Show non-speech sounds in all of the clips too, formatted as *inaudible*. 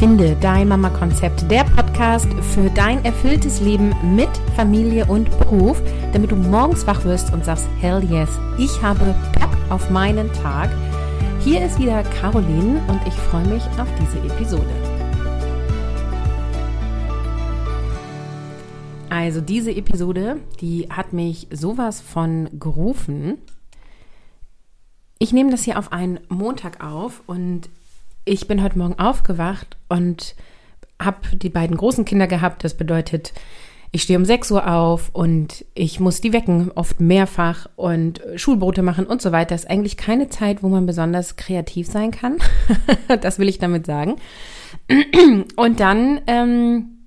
Finde dein Mama-Konzept, der Podcast für dein erfülltes Leben mit Familie und Beruf, damit du morgens wach wirst und sagst, hell yes, ich habe Bock auf meinen Tag. Hier ist wieder Caroline und ich freue mich auf diese Episode. Also diese Episode, die hat mich sowas von gerufen. Ich nehme das hier auf einen Montag auf und ich bin heute Morgen aufgewacht und habe die beiden großen Kinder gehabt. Das bedeutet, ich stehe um 6 Uhr auf und ich muss die wecken, oft mehrfach und Schulbrote machen und so weiter. Das ist eigentlich keine Zeit, wo man besonders kreativ sein kann. *laughs* das will ich damit sagen. Und dann ähm,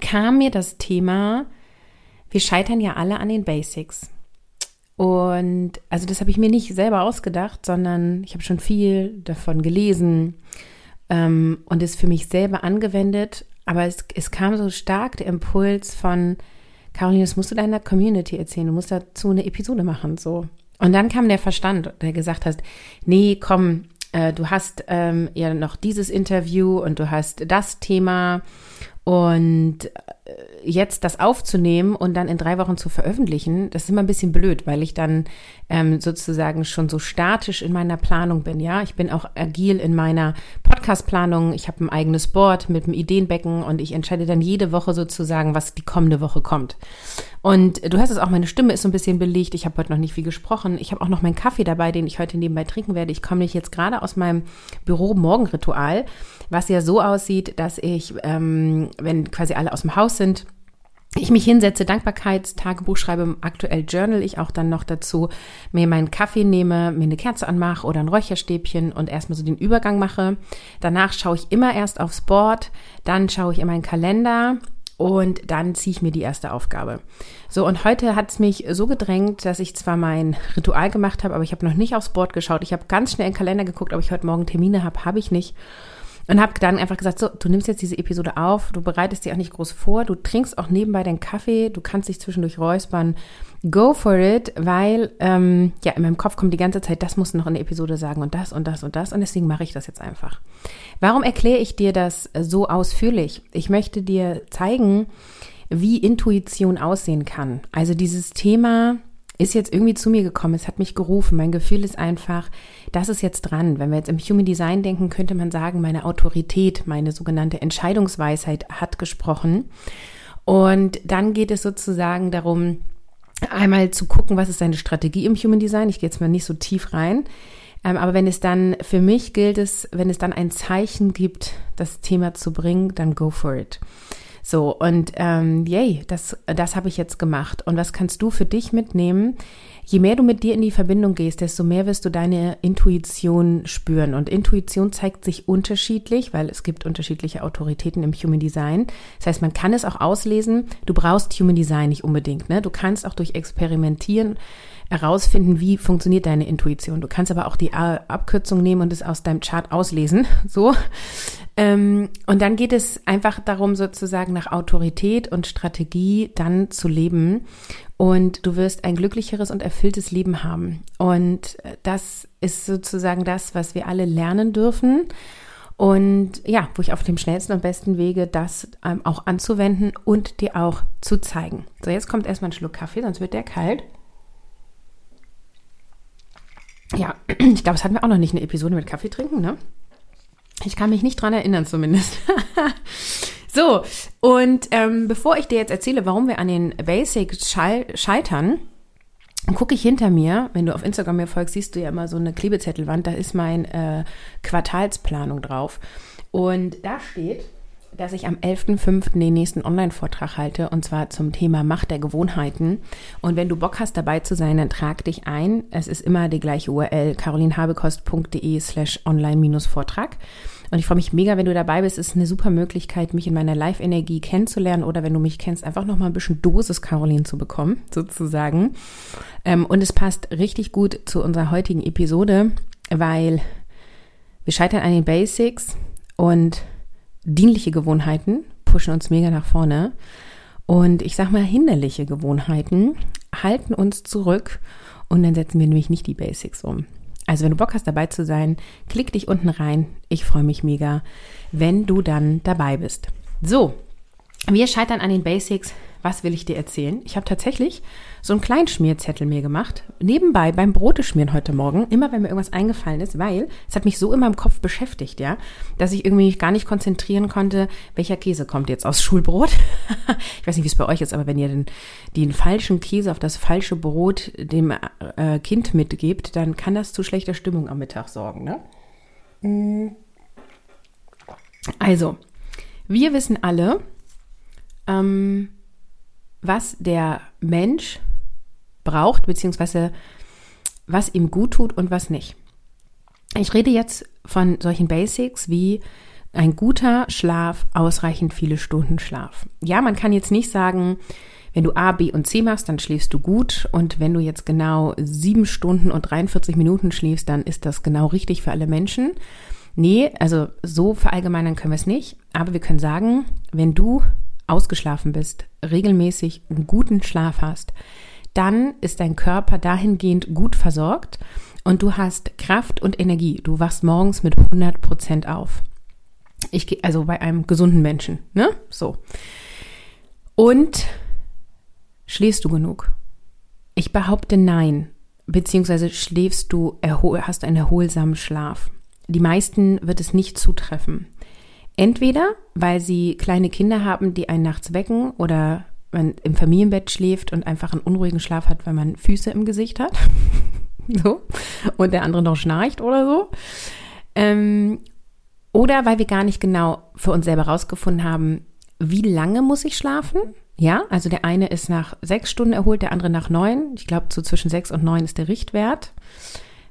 kam mir das Thema, wir scheitern ja alle an den Basics. Und also das habe ich mir nicht selber ausgedacht, sondern ich habe schon viel davon gelesen ähm, und es für mich selber angewendet. Aber es, es kam so stark der Impuls von, Caroline, das musst du deiner Community erzählen, du musst dazu eine Episode machen, so. Und dann kam der Verstand, der gesagt hat, nee, komm, äh, du hast ähm, ja noch dieses Interview und du hast das Thema und jetzt das aufzunehmen und dann in drei Wochen zu veröffentlichen, das ist immer ein bisschen blöd, weil ich dann ähm, sozusagen schon so statisch in meiner Planung bin. Ja, ich bin auch agil in meiner Podcast-Planung. Ich habe ein eigenes Board mit einem Ideenbecken und ich entscheide dann jede Woche sozusagen, was die kommende Woche kommt. Und du hast es auch, meine Stimme ist so ein bisschen belegt. Ich habe heute noch nicht viel gesprochen. Ich habe auch noch meinen Kaffee dabei, den ich heute nebenbei trinken werde. Ich komme nicht jetzt gerade aus meinem Büro-Morgenritual, was ja so aussieht, dass ich, ähm, wenn quasi alle aus dem Haus sind, ich mich hinsetze, Dankbarkeitstagebuch schreibe, aktuell journal ich auch dann noch dazu, mir meinen Kaffee nehme, mir eine Kerze anmache oder ein Räucherstäbchen und erstmal so den Übergang mache. Danach schaue ich immer erst aufs Board, dann schaue ich in meinen Kalender und dann ziehe ich mir die erste Aufgabe. So, und heute hat es mich so gedrängt, dass ich zwar mein Ritual gemacht habe, aber ich habe noch nicht aufs Board geschaut. Ich habe ganz schnell in den Kalender geguckt, ob ich heute Morgen Termine habe, habe ich nicht. Und habe dann einfach gesagt, so, du nimmst jetzt diese Episode auf, du bereitest dir auch nicht groß vor, du trinkst auch nebenbei deinen Kaffee, du kannst dich zwischendurch räuspern. Go for it, weil ähm, ja in meinem Kopf kommt die ganze Zeit, das muss noch in der Episode sagen und das und das und das und deswegen mache ich das jetzt einfach. Warum erkläre ich dir das so ausführlich? Ich möchte dir zeigen, wie Intuition aussehen kann. Also dieses Thema ist jetzt irgendwie zu mir gekommen, es hat mich gerufen. Mein Gefühl ist einfach, das ist jetzt dran. Wenn wir jetzt im Human Design denken, könnte man sagen, meine Autorität, meine sogenannte Entscheidungsweisheit hat gesprochen. Und dann geht es sozusagen darum, einmal zu gucken, was ist deine Strategie im Human Design. Ich gehe jetzt mal nicht so tief rein. Ähm, aber wenn es dann, für mich gilt es, wenn es dann ein Zeichen gibt, das Thema zu bringen, dann go for it. So, und ähm, yay, das, das habe ich jetzt gemacht. Und was kannst du für dich mitnehmen? Je mehr du mit dir in die Verbindung gehst, desto mehr wirst du deine Intuition spüren. Und Intuition zeigt sich unterschiedlich, weil es gibt unterschiedliche Autoritäten im Human Design. Das heißt, man kann es auch auslesen. Du brauchst Human Design nicht unbedingt. Ne? Du kannst auch durch Experimentieren herausfinden, wie funktioniert deine Intuition. Du kannst aber auch die Abkürzung nehmen und es aus deinem Chart auslesen. *laughs* So. Ähm, und dann geht es einfach darum, sozusagen nach Autorität und Strategie dann zu leben. Und du wirst ein glücklicheres und erfülltes Leben haben. Und das ist sozusagen das, was wir alle lernen dürfen. Und ja, wo ich auf dem schnellsten und besten Wege das ähm, auch anzuwenden und dir auch zu zeigen. So, jetzt kommt erstmal ein Schluck Kaffee, sonst wird der kalt. Ja, *clears throat* ich glaube, es hatten wir auch noch nicht eine Episode mit Kaffee trinken, ne? Ich kann mich nicht dran erinnern zumindest. *laughs* so, und ähm, bevor ich dir jetzt erzähle, warum wir an den Basics scheitern, gucke ich hinter mir, wenn du auf Instagram mir folgst, siehst du ja immer so eine Klebezettelwand, da ist mein äh, Quartalsplanung drauf. Und da steht, dass ich am 11.05. den nächsten Online-Vortrag halte und zwar zum Thema Macht der Gewohnheiten. Und wenn du Bock hast, dabei zu sein, dann trag dich ein. Es ist immer die gleiche URL, carolinhabekost.de slash online-Vortrag. Und ich freue mich mega, wenn du dabei bist. Es ist eine super Möglichkeit, mich in meiner Live-Energie kennenzulernen oder wenn du mich kennst, einfach nochmal ein bisschen Dosis Caroline zu bekommen, sozusagen. Ähm, und es passt richtig gut zu unserer heutigen Episode, weil wir scheitern an den Basics und dienliche Gewohnheiten pushen uns mega nach vorne. Und ich sag mal, hinderliche Gewohnheiten halten uns zurück und dann setzen wir nämlich nicht die Basics um. Also wenn du Bock hast dabei zu sein, klick dich unten rein. Ich freue mich mega, wenn du dann dabei bist. So, wir scheitern an den Basics. Was will ich dir erzählen? Ich habe tatsächlich so einen kleinen Schmierzettel mir gemacht. Nebenbei beim Brote schmieren heute Morgen, immer wenn mir irgendwas eingefallen ist, weil es hat mich so immer im Kopf beschäftigt, ja, dass ich irgendwie gar nicht konzentrieren konnte, welcher Käse kommt jetzt aus Schulbrot. *laughs* ich weiß nicht, wie es bei euch ist, aber wenn ihr den, den falschen Käse auf das falsche Brot dem äh, Kind mitgebt, dann kann das zu schlechter Stimmung am Mittag sorgen, ne? Mm. Also, wir wissen alle, ähm, was der Mensch braucht, beziehungsweise was ihm gut tut und was nicht. Ich rede jetzt von solchen Basics wie ein guter Schlaf, ausreichend viele Stunden Schlaf. Ja, man kann jetzt nicht sagen, wenn du A, B und C machst, dann schläfst du gut. Und wenn du jetzt genau sieben Stunden und 43 Minuten schläfst, dann ist das genau richtig für alle Menschen. Nee, also so verallgemeinern können wir es nicht. Aber wir können sagen, wenn du ausgeschlafen bist, regelmäßig guten Schlaf hast, dann ist dein Körper dahingehend gut versorgt und du hast Kraft und Energie. Du wachst morgens mit 100 Prozent auf. Ich gehe also bei einem gesunden Menschen, ne? So. Und schläfst du genug? Ich behaupte nein. Beziehungsweise schläfst du, hast einen erholsamen Schlaf. Die meisten wird es nicht zutreffen. Entweder, weil sie kleine Kinder haben, die einen nachts wecken oder man im Familienbett schläft und einfach einen unruhigen Schlaf hat, weil man Füße im Gesicht hat. *laughs* so. Und der andere noch schnarcht oder so. Ähm, oder weil wir gar nicht genau für uns selber rausgefunden haben, wie lange muss ich schlafen? Ja, also der eine ist nach sechs Stunden erholt, der andere nach neun. Ich glaube, so zwischen sechs und neun ist der Richtwert.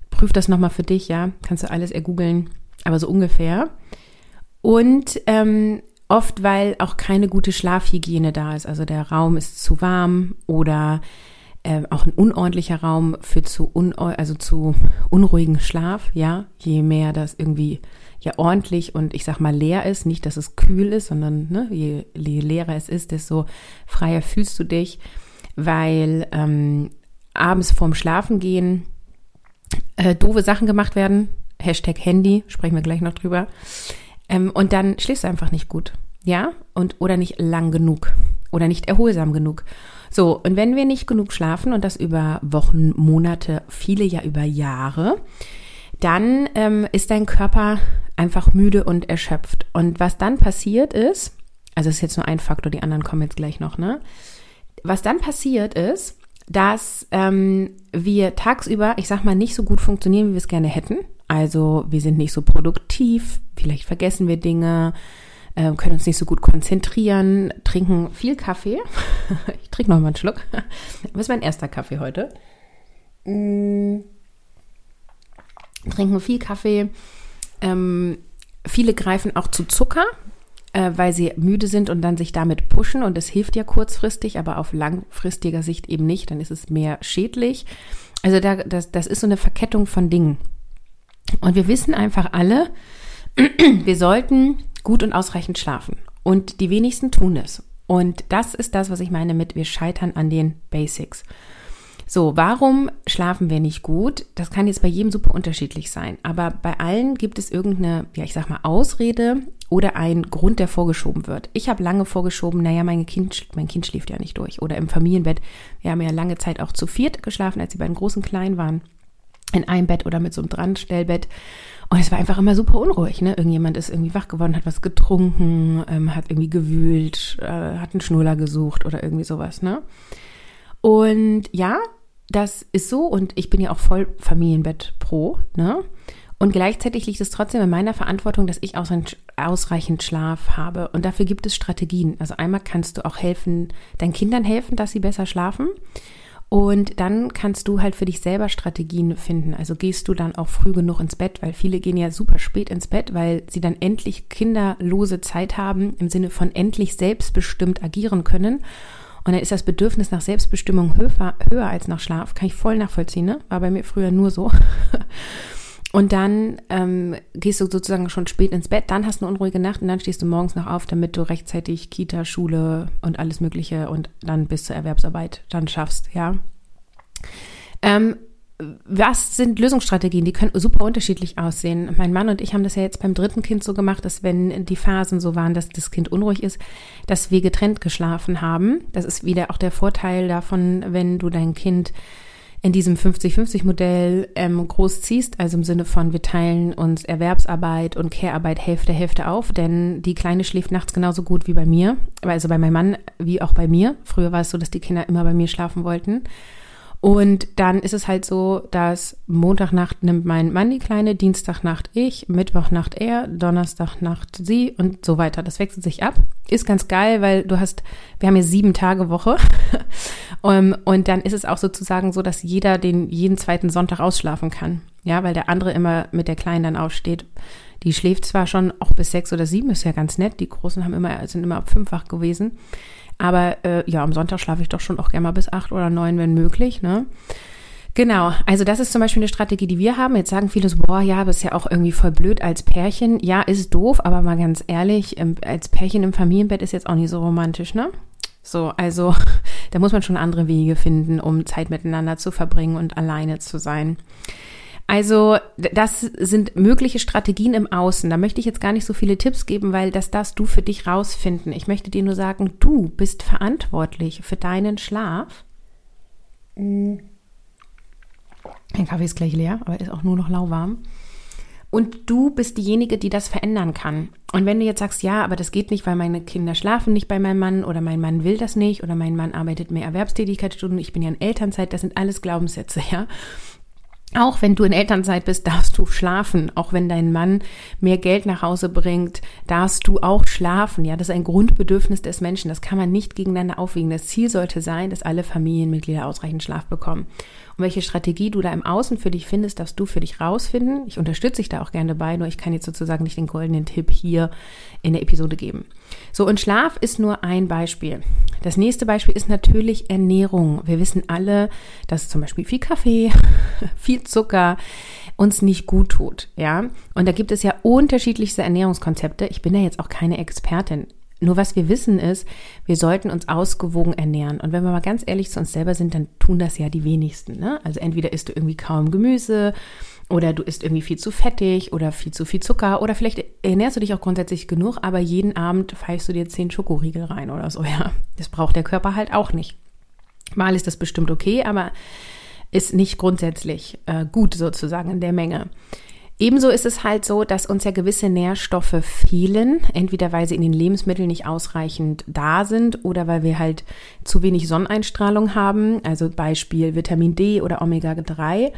Prüf das nochmal für dich, ja. Kannst du alles ergoogeln, aber so ungefähr. Und ähm, oft, weil auch keine gute Schlafhygiene da ist. Also der Raum ist zu warm oder äh, auch ein unordentlicher Raum führt zu, also zu unruhigen Schlaf. Ja, je mehr das irgendwie ja ordentlich und ich sag mal leer ist, nicht, dass es kühl ist, sondern ne, je, je leerer es ist, desto freier fühlst du dich, weil ähm, abends vorm Schlafengehen äh, doofe Sachen gemacht werden. Hashtag Handy, sprechen wir gleich noch drüber. Ähm, und dann schläfst du einfach nicht gut. Ja? Und, oder nicht lang genug. Oder nicht erholsam genug. So, und wenn wir nicht genug schlafen und das über Wochen, Monate, viele ja über Jahre, dann ähm, ist dein Körper einfach müde und erschöpft. Und was dann passiert ist, also ist jetzt nur ein Faktor, die anderen kommen jetzt gleich noch, ne? Was dann passiert ist, dass ähm, wir tagsüber, ich sag mal, nicht so gut funktionieren, wie wir es gerne hätten. Also wir sind nicht so produktiv, vielleicht vergessen wir Dinge, äh, können uns nicht so gut konzentrieren, trinken viel Kaffee. *laughs* ich trinke noch mal einen Schluck. Das ist mein erster Kaffee heute. Mm. Trinken viel Kaffee. Ähm, viele greifen auch zu Zucker, äh, weil sie müde sind und dann sich damit pushen. Und das hilft ja kurzfristig, aber auf langfristiger Sicht eben nicht. Dann ist es mehr schädlich. Also da, das, das ist so eine Verkettung von Dingen. Und wir wissen einfach alle, *clears throat* wir sollten gut und ausreichend schlafen. Und die wenigsten tun es. Und das ist das, was ich meine mit, wir scheitern an den Basics. So, warum schlafen wir nicht gut? Das kann jetzt bei jedem super unterschiedlich sein. Aber bei allen gibt es irgendeine, ja, ich sag mal, Ausrede oder ein Grund, der vorgeschoben wird. Ich habe lange vorgeschoben, naja, mein Kind, mein Kind schläft ja nicht durch. Oder im Familienbett. Wir haben ja lange Zeit auch zu viert geschlafen, als die beiden großen klein waren in einem Bett oder mit so einem Dranstellbett. Und es war einfach immer super unruhig. Ne? Irgendjemand ist irgendwie wach geworden, hat was getrunken, ähm, hat irgendwie gewühlt, äh, hat einen Schnuller gesucht oder irgendwie sowas. Ne? Und ja, das ist so und ich bin ja auch voll Familienbett pro. Ne? Und gleichzeitig liegt es trotzdem in meiner Verantwortung, dass ich ausreichend Schlaf habe. Und dafür gibt es Strategien. Also einmal kannst du auch helfen, deinen Kindern helfen, dass sie besser schlafen. Und dann kannst du halt für dich selber Strategien finden. Also gehst du dann auch früh genug ins Bett, weil viele gehen ja super spät ins Bett, weil sie dann endlich kinderlose Zeit haben, im Sinne von endlich selbstbestimmt agieren können. Und dann ist das Bedürfnis nach Selbstbestimmung höher, höher als nach Schlaf. Kann ich voll nachvollziehen, ne? War bei mir früher nur so. *laughs* Und dann ähm, gehst du sozusagen schon spät ins Bett, dann hast du eine unruhige Nacht und dann stehst du morgens noch auf, damit du rechtzeitig Kita, Schule und alles Mögliche und dann bis zur Erwerbsarbeit dann schaffst, ja. Ähm, was sind Lösungsstrategien? Die können super unterschiedlich aussehen. Mein Mann und ich haben das ja jetzt beim dritten Kind so gemacht, dass wenn die Phasen so waren, dass das Kind unruhig ist, dass wir getrennt geschlafen haben. Das ist wieder auch der Vorteil davon, wenn du dein Kind in diesem 50-50-Modell ähm, großziehst, also im Sinne von wir teilen uns Erwerbsarbeit und Care-Arbeit Hälfte, Hälfte auf, denn die Kleine schläft nachts genauso gut wie bei mir, also bei meinem Mann wie auch bei mir. Früher war es so, dass die Kinder immer bei mir schlafen wollten. Und dann ist es halt so, dass Montagnacht nimmt mein Mann die Kleine, Dienstagnacht ich, Mittwochnacht er, Donnerstagnacht sie und so weiter. Das wechselt sich ab. Ist ganz geil, weil du hast, wir haben hier sieben Tage Woche. um, *laughs* und dann ist es auch sozusagen so, dass jeder den jeden zweiten Sonntag ausschlafen kann. Ja, weil der andere immer mit der Kleinen dann aufsteht. Die schläft zwar schon auch bis sechs oder sieben, ist ja ganz nett. Die Großen haben immer, sind immer ab fünffach gewesen. Aber äh, ja, am Sonntag schlafe ich doch schon auch gerne mal bis acht oder neun, wenn möglich. Ne? Genau, also das ist zum Beispiel eine Strategie, die wir haben. Jetzt sagen viele so, boah, ja, aber ist ja auch irgendwie voll blöd als Pärchen. Ja, ist doof, aber mal ganz ehrlich, als Pärchen im Familienbett ist jetzt auch nicht so romantisch, ne? So, also *laughs* da muss man schon andere Wege finden, um Zeit miteinander zu verbringen und alleine zu sein. Also das sind mögliche Strategien im Außen. Da möchte ich jetzt gar nicht so viele Tipps geben, weil das darfst du für dich rausfinden. Ich möchte dir nur sagen, du bist verantwortlich für deinen Schlaf. Mein Kaffee ist gleich leer, aber ist auch nur noch lauwarm. Und du bist diejenige, die das verändern kann. Und wenn du jetzt sagst, ja, aber das geht nicht, weil meine Kinder schlafen nicht bei meinem Mann oder mein Mann will das nicht oder mein Mann arbeitet mehr Erwerbstätigkeitsstunden, ich bin ja in Elternzeit, das sind alles Glaubenssätze, ja. Auch wenn du in Elternzeit bist, darfst du schlafen. Auch wenn dein Mann mehr Geld nach Hause bringt, darfst du auch schlafen. Ja, das ist ein Grundbedürfnis des Menschen. Das kann man nicht gegeneinander aufwiegen. Das Ziel sollte sein, dass alle Familienmitglieder ausreichend Schlaf bekommen. Und welche Strategie du da im Außen für dich findest, darfst du für dich rausfinden. Ich unterstütze dich da auch gerne bei, nur ich kann jetzt sozusagen nicht den goldenen Tipp hier in der Episode geben. So, und Schlaf ist nur ein Beispiel. Das nächste Beispiel ist natürlich Ernährung. Wir wissen alle, dass zum Beispiel viel Kaffee, *laughs* viel Zucker uns nicht gut tut, ja. Und da gibt es ja unterschiedlichste Ernährungskonzepte. Ich bin ja jetzt auch keine Expertin. Nur was wir wissen ist, wir sollten uns ausgewogen ernähren. Und wenn wir mal ganz ehrlich zu uns selber sind, dann tun das ja die wenigsten. Ne? Also entweder isst du irgendwie kaum Gemüse oder du isst irgendwie viel zu fettig oder viel zu viel Zucker oder vielleicht ernährst du dich auch grundsätzlich genug, aber jeden Abend pfeifst du dir zehn Schokoriegel rein oder so. *laughs* Ja, das braucht der Körper halt auch nicht. Mal ist das bestimmt okay, aber ist nicht grundsätzlich äh, gut sozusagen in der Menge. Ebenso ist es halt so, dass uns ja gewisse Nährstoffe fehlen, entweder weil sie in den Lebensmitteln nicht ausreichend da sind oder weil wir halt zu wenig Sonneneinstrahlung haben, also Beispiel Vitamin D oder Omega-3.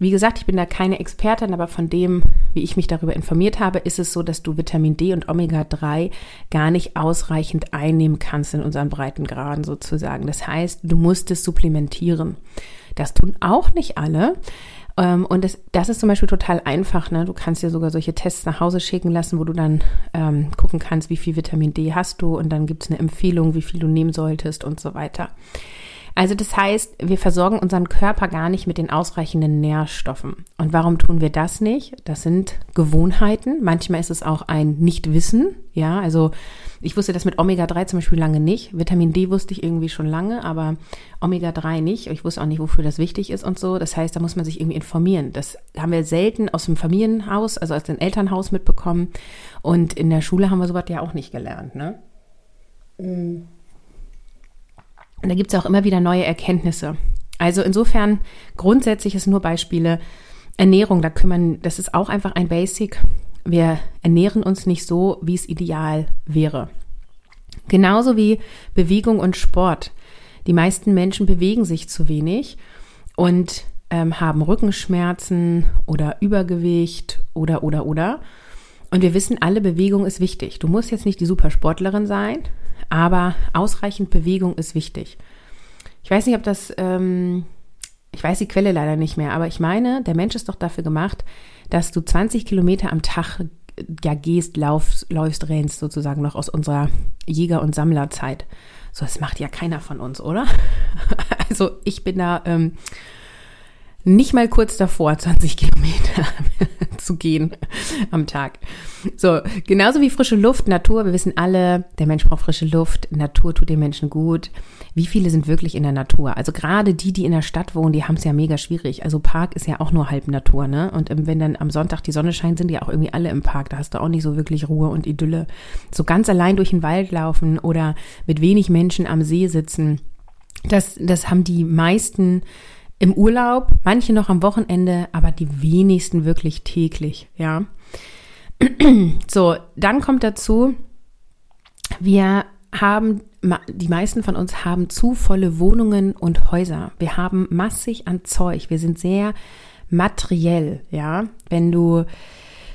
Wie gesagt, ich bin da keine Expertin, aber von dem, wie ich mich darüber informiert habe, ist es so, dass du Vitamin D und Omega-3 gar nicht ausreichend einnehmen kannst in unseren Breitengraden sozusagen. Das heißt, du musst es supplementieren. Das tun auch nicht alle. Ähm, und das, das ist zum Beispiel total einfach. Ne? Du kannst dir sogar solche Tests nach Hause schicken lassen, wo du dann ähm, gucken kannst, wie viel Vitamin D hast du und dann gibt es eine Empfehlung, wie viel du nehmen solltest und so weiter. Also das heißt, wir versorgen unseren Körper gar nicht mit den ausreichenden Nährstoffen. Und warum tun wir das nicht? Das sind Gewohnheiten. Manchmal ist es auch ein Nichtwissen. Ja, also ich wusste das mit Omega-3 zum Beispiel lange nicht. Vitamin D wusste ich irgendwie schon lange, aber Omega-3 nicht. Ich wusste auch nicht, wofür das wichtig ist und so. Das heißt, da muss man sich irgendwie informieren. Das haben wir selten aus dem Familienhaus, also aus dem Elternhaus mitbekommen. Und in der Schule haben wir sowas ja auch nicht gelernt, ne? Und da gibt es auch immer wieder neue Erkenntnisse. Also insofern grundsätzlich ist nur Beispiele. Ernährung, da kümmern, das ist auch einfach ein Basic wir ernähren uns nicht so, wie es ideal wäre. Genauso wie Bewegung und Sport. Die meisten Menschen bewegen sich zu wenig und ähm, haben Rückenschmerzen oder Übergewicht oder oder oder. Und wir wissen alle, Bewegung ist wichtig. Du musst jetzt nicht die Supersportlerin sein, aber ausreichend Bewegung ist wichtig. Ich weiß nicht, ob das, ähm, ich weiß die Quelle leider nicht mehr, aber ich meine, der Mensch ist doch dafür gemacht, dass du 20 Kilometer am Tag ja gehst, laufst, läufst, rennst sozusagen noch aus unserer Jäger- und Sammlerzeit. So, das macht ja keiner von uns, oder? *laughs* Also ich bin da ähm, nicht mal kurz davor, 20 Kilometer zu gehen *laughs* am Tag. So, genauso wie frische Luft, Natur. Wir wissen alle, der Mensch braucht frische Luft. Natur tut den Menschen gut. Wie viele sind wirklich in der Natur? Also gerade die, die in der Stadt wohnen, die haben es ja mega schwierig. Also Park ist ja auch nur halb Natur, ne? Und wenn dann am Sonntag die Sonne scheint, sind die auch irgendwie alle im Park. Da hast du auch nicht so wirklich Ruhe und Idylle. So ganz allein durch den Wald laufen oder mit wenig Menschen am See sitzen. Das, das haben die meisten im Urlaub, manche noch am Wochenende, aber die wenigsten wirklich täglich, ja. *clears throat* So, dann kommt dazu, wir haben, die meisten von uns haben zu volle Wohnungen und Häuser. Wir haben massig an Zeug. Wir sind sehr materiell, ja. Wenn du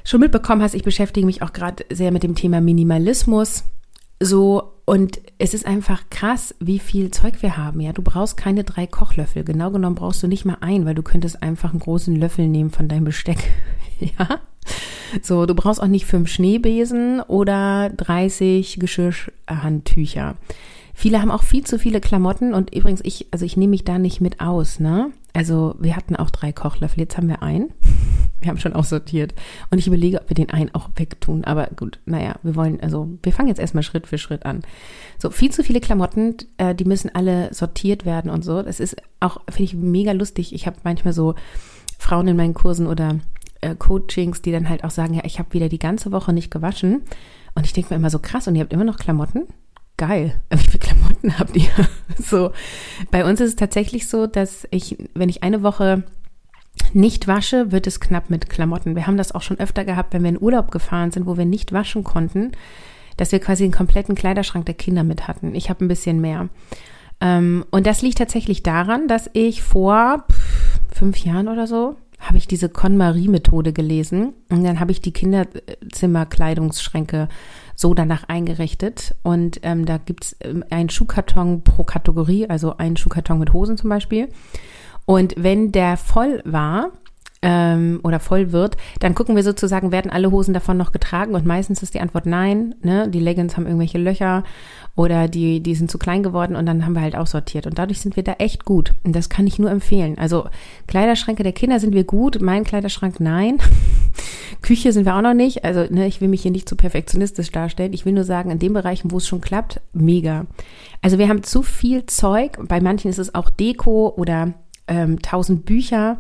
schon mitbekommen hast, ich beschäftige mich auch gerade sehr mit dem Thema Minimalismus. So, und es ist einfach krass, wie viel Zeug wir haben. Ja, du brauchst keine drei Kochlöffel. Genau genommen brauchst du nicht mal einen, weil du könntest einfach einen großen Löffel nehmen von deinem Besteck. *laughs* ja. So, du brauchst auch nicht fünf Schneebesen oder 30 Geschirrhandtücher. Viele haben auch viel zu viele Klamotten und übrigens ich, also ich nehme mich da nicht mit aus, ne? Also wir hatten auch drei Kochlöffel, jetzt haben wir einen. Wir haben schon aussortiert. Und ich überlege, ob wir den einen auch wegtun. Aber gut, naja, wir wollen, also wir fangen jetzt erstmal Schritt für Schritt an. So, viel zu viele Klamotten, äh, die müssen alle sortiert werden und so. Das ist auch, finde ich, mega lustig. Ich habe manchmal so Frauen in meinen Kursen oder äh, Coachings, die dann halt auch sagen, ja, ich habe wieder die ganze Woche nicht gewaschen. Und ich denke mir immer so krass, und ihr habt immer noch Klamotten? geil, *laughs* wie viele Klamotten habt ihr? *laughs* so, bei uns ist es tatsächlich so, dass ich, wenn ich eine Woche nicht wasche, wird es knapp mit Klamotten. Wir haben das auch schon öfter gehabt, wenn wir in Urlaub gefahren sind, wo wir nicht waschen konnten, dass wir quasi einen kompletten Kleiderschrank der Kinder mit hatten. Ich habe ein bisschen mehr. Ähm, und das liegt tatsächlich daran, dass ich vor fünf Jahren oder so habe ich diese KonMari-Methode gelesen und dann habe ich die Kinderzimmerkleidungsschränke so danach eingerichtet. Und ähm, da gibt's ähm, einen Schuhkarton pro Kategorie, also einen Schuhkarton mit Hosen zum Beispiel. Und wenn der voll war, ähm, oder voll wird, dann gucken wir sozusagen, werden alle Hosen davon noch getragen? Und meistens ist die Antwort nein. Ne? Die Leggings haben irgendwelche Löcher oder die, die sind zu klein geworden und dann haben wir halt aussortiert. Und dadurch sind wir da echt gut. Und das kann ich nur empfehlen. Also Kleiderschränke der Kinder sind wir gut, mein Kleiderschrank nein. *laughs* Küche sind wir auch noch nicht. Also ne, ich will mich hier nicht zu perfektionistisch darstellen. Ich will nur sagen, in den Bereichen, wo es schon klappt, mega. Also wir haben zu viel Zeug. Bei manchen ist es auch Deko oder ähm, tausend Bücher.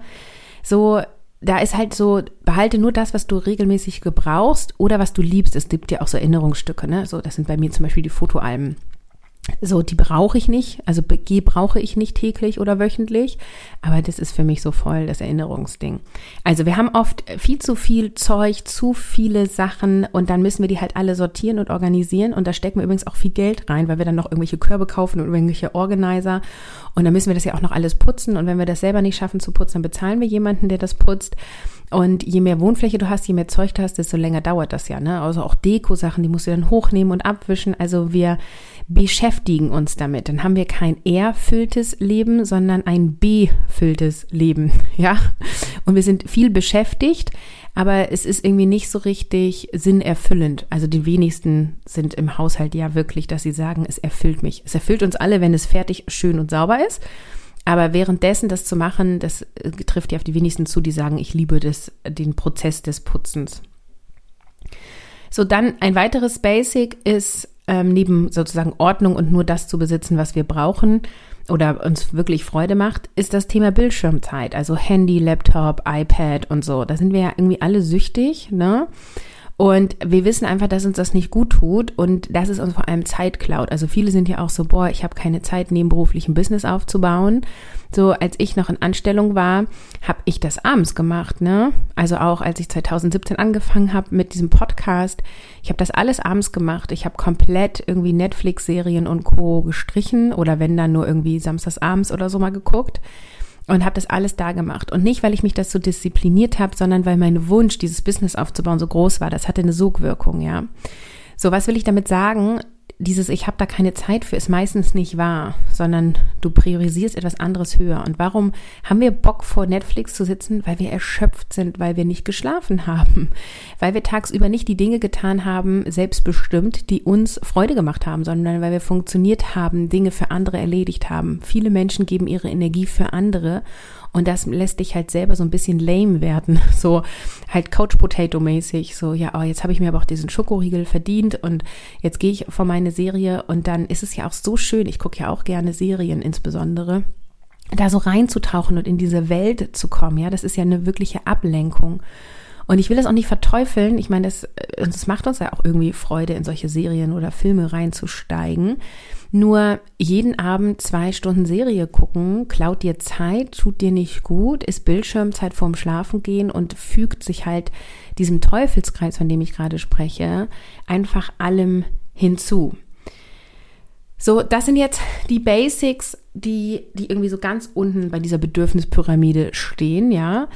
So, da ist halt so, behalte nur das, was du regelmäßig gebrauchst oder was du liebst. Es gibt ja auch so Erinnerungsstücke, ne? So, das sind bei mir zum Beispiel die Fotoalben. So, die brauche ich nicht, also G brauche ich nicht täglich oder wöchentlich, aber das ist für mich so voll das Erinnerungsding. Also wir haben oft viel zu viel Zeug, zu viele Sachen und dann müssen wir die halt alle sortieren und organisieren und da stecken wir übrigens auch viel Geld rein, weil wir dann noch irgendwelche Körbe kaufen und irgendwelche Organizer und dann müssen wir das ja auch noch alles putzen und wenn wir das selber nicht schaffen zu putzen, dann bezahlen wir jemanden, der das putzt und je mehr Wohnfläche du hast, je mehr Zeug du hast, desto länger dauert das ja. Ne? Also auch Deko-Sachen, die musst du dann hochnehmen und abwischen. Also wir beschäftigen uns damit. Dann haben wir kein erfülltes Leben, sondern ein befülltes Leben. *laughs* Ja? Und wir sind viel beschäftigt, aber es ist irgendwie nicht so richtig sinnerfüllend. Also die wenigsten sind im Haushalt ja wirklich, dass sie sagen, es erfüllt mich. Es erfüllt uns alle, wenn es fertig, schön und sauber ist. Aber währenddessen das zu machen, das äh, trifft ja auf die wenigsten zu, die sagen, ich liebe das, den Prozess des Putzens. So, dann ein weiteres Basic ist, ähm, neben sozusagen Ordnung und nur das zu besitzen, was wir brauchen oder uns wirklich Freude macht, ist das Thema Bildschirmzeit. Also Handy, Laptop, iPad und so. Da sind wir ja irgendwie alle süchtig, ne? Und wir wissen einfach, dass uns das nicht gut tut und dass es uns vor allem Zeit klaut. Also viele sind ja auch so, boah, ich habe keine Zeit, nebenberuflichen Business aufzubauen. So, als ich noch in Anstellung war, habe ich das abends gemacht, ne? Also auch als ich 2017 angefangen habe mit diesem Podcast, ich habe das alles abends gemacht. Ich habe komplett irgendwie Netflix-Serien und Co. gestrichen oder wenn dann nur irgendwie samstags abends oder so mal geguckt und habe das alles da gemacht. Und nicht, weil ich mich das so diszipliniert habe, sondern weil mein Wunsch, dieses Business aufzubauen, so groß war. Das hatte eine Sogwirkung, ja. So, was will ich damit sagen? Dieses Ich habe da keine Zeit für ist meistens nicht wahr, sondern du priorisierst etwas anderes höher. Und warum haben wir Bock vor Netflix zu sitzen? Weil wir erschöpft sind, weil wir nicht geschlafen haben, weil wir tagsüber nicht die Dinge getan haben, selbstbestimmt, die uns Freude gemacht haben, sondern weil wir funktioniert haben, Dinge für andere erledigt haben. Viele Menschen geben ihre Energie für andere und das lässt dich halt selber so ein bisschen lame werden. *laughs* So halt Couch Potato mäßig. So, ja, oh, jetzt habe ich mir aber auch diesen Schokoriegel verdient und jetzt gehe ich vor meine Serie und dann ist es ja auch so schön. Ich gucke ja auch gerne Serien insbesondere da so reinzutauchen und in diese Welt zu kommen, ja, das ist ja eine wirkliche Ablenkung. Und ich will das auch nicht verteufeln. Ich meine, das, das macht uns ja auch irgendwie Freude, in solche Serien oder Filme reinzusteigen. Nur jeden Abend zwei Stunden Serie gucken, klaut dir Zeit, tut dir nicht gut, ist Bildschirmzeit vorm Schlafengehen und fügt sich halt diesem Teufelskreis, von dem ich gerade spreche, einfach allem hinzu. So, das sind jetzt die Basics, die, die irgendwie so ganz unten bei dieser Bedürfnispyramide stehen, ja.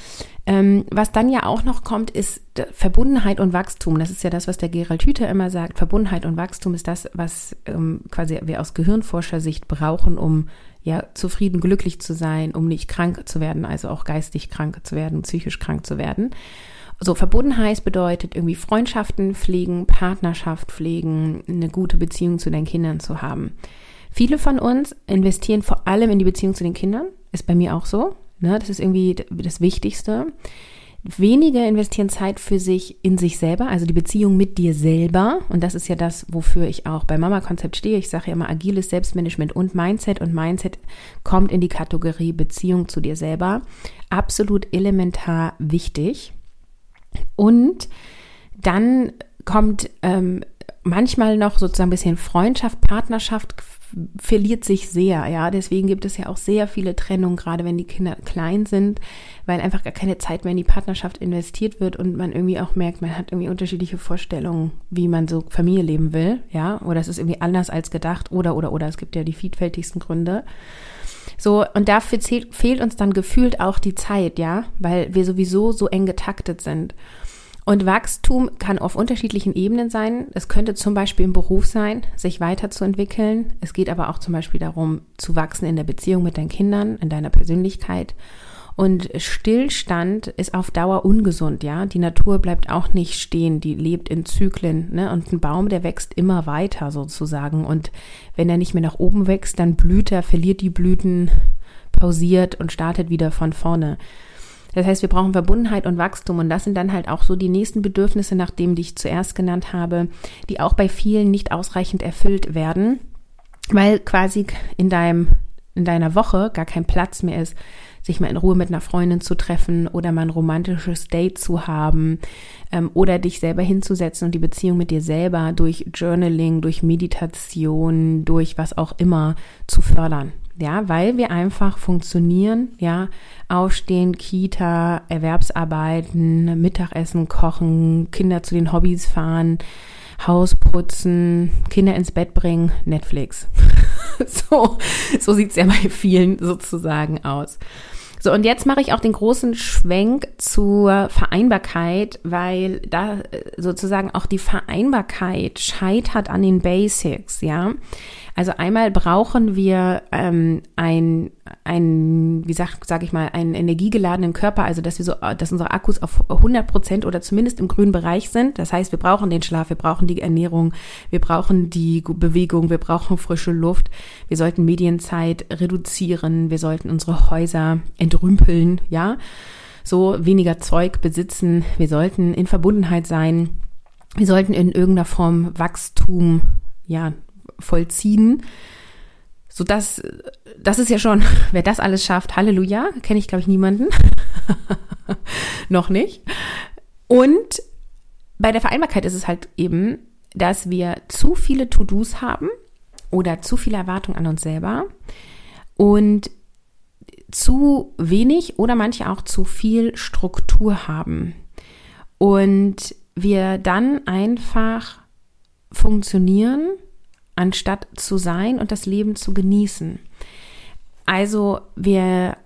Ähm, was dann ja auch noch kommt, ist Verbundenheit und Wachstum. Das ist ja das, was der Gerald Hüther immer sagt. Verbundenheit und Wachstum ist das, was ähm, quasi wir aus Gehirnforschersicht brauchen, um ja zufrieden, glücklich zu sein, um nicht krank zu werden, also auch geistig krank zu werden, psychisch krank zu werden. So, Verbundenheit bedeutet irgendwie Freundschaften pflegen, Partnerschaft pflegen, eine gute Beziehung zu deinen Kindern zu haben. Viele von uns investieren vor allem in die Beziehung zu den Kindern. Ist bei mir auch so. Ne? Das ist irgendwie das Wichtigste. Wenige investieren Zeit für sich in sich selber, also die Beziehung mit dir selber. Und das ist ja das, wofür ich auch bei Mama-Konzept stehe. Ich sage ja immer agiles Selbstmanagement und Mindset. Und Mindset kommt in die Kategorie Beziehung zu dir selber. Absolut elementar wichtig. Und dann kommt ähm, manchmal noch sozusagen ein bisschen Freundschaft, Partnerschaft verliert sich sehr, ja. Deswegen gibt es ja auch sehr viele Trennungen, gerade wenn die Kinder klein sind, weil einfach gar keine Zeit mehr in die Partnerschaft investiert wird und man irgendwie auch merkt, man hat irgendwie unterschiedliche Vorstellungen, wie man so Familie leben will, ja. Oder es ist irgendwie anders als gedacht oder, oder, oder. Es gibt ja die vielfältigsten Gründe. So, und dafür zählt, fehlt uns dann gefühlt auch die Zeit, ja, weil wir sowieso so eng getaktet sind. Und Wachstum kann auf unterschiedlichen Ebenen sein. Es könnte zum Beispiel im Beruf sein, sich weiterzuentwickeln. Es geht aber auch zum Beispiel darum, zu wachsen in der Beziehung mit deinen Kindern, in deiner Persönlichkeit. Und Stillstand ist auf Dauer ungesund, ja. Die Natur bleibt auch nicht stehen, die lebt in Zyklen, ne? Und ein Baum, der wächst immer weiter sozusagen. Und wenn er nicht mehr nach oben wächst, dann blüht er, verliert die Blüten, pausiert und startet wieder von vorne. Das heißt, wir brauchen Verbundenheit und Wachstum und das sind dann halt auch so die nächsten Bedürfnisse, nach denen die ich zuerst genannt habe, die auch bei vielen nicht ausreichend erfüllt werden, weil quasi in deinem in deiner Woche gar kein Platz mehr ist sich mal in Ruhe mit einer Freundin zu treffen oder mal ein romantisches Date zu haben ähm, oder dich selber hinzusetzen und die Beziehung mit dir selber durch Journaling, durch Meditation, durch was auch immer zu fördern. Ja, weil wir einfach funktionieren, ja, aufstehen, Kita, Erwerbsarbeiten, Mittagessen kochen, Kinder zu den Hobbys fahren, Haus putzen, Kinder ins Bett bringen, Netflix. *laughs* so, so sieht's ja bei vielen sozusagen aus. So, und jetzt mache ich auch den großen Schwenk zur Vereinbarkeit, weil da äh, sozusagen auch die Vereinbarkeit scheitert an den Basics, ja. Also einmal brauchen wir ähm, ein, ein, wie sag, sag ich mal, einen energiegeladenen Körper, also dass wir so, dass unsere Akkus auf 100 Prozent oder zumindest im grünen Bereich sind. Das heißt, wir brauchen den Schlaf, wir brauchen die Ernährung, wir brauchen die Bewegung, wir brauchen frische Luft. Wir sollten Medienzeit reduzieren, wir sollten unsere Häuser entrümpeln, ja. So weniger Zeug besitzen. Wir sollten in Verbundenheit sein. Wir sollten in irgendeiner Form Wachstum, ja, vollziehen. So das, das ist ja schon, *laughs* wer das alles schafft, Halleluja, kenne ich glaube ich niemanden. *laughs* Noch nicht. Und bei der Vereinbarkeit ist es halt eben, dass wir zu viele To-Dos haben oder zu viele Erwartungen an uns selber und zu wenig oder manche auch zu viel Struktur haben. Und wir dann einfach funktionieren anstatt zu sein und das Leben zu genießen. Also wir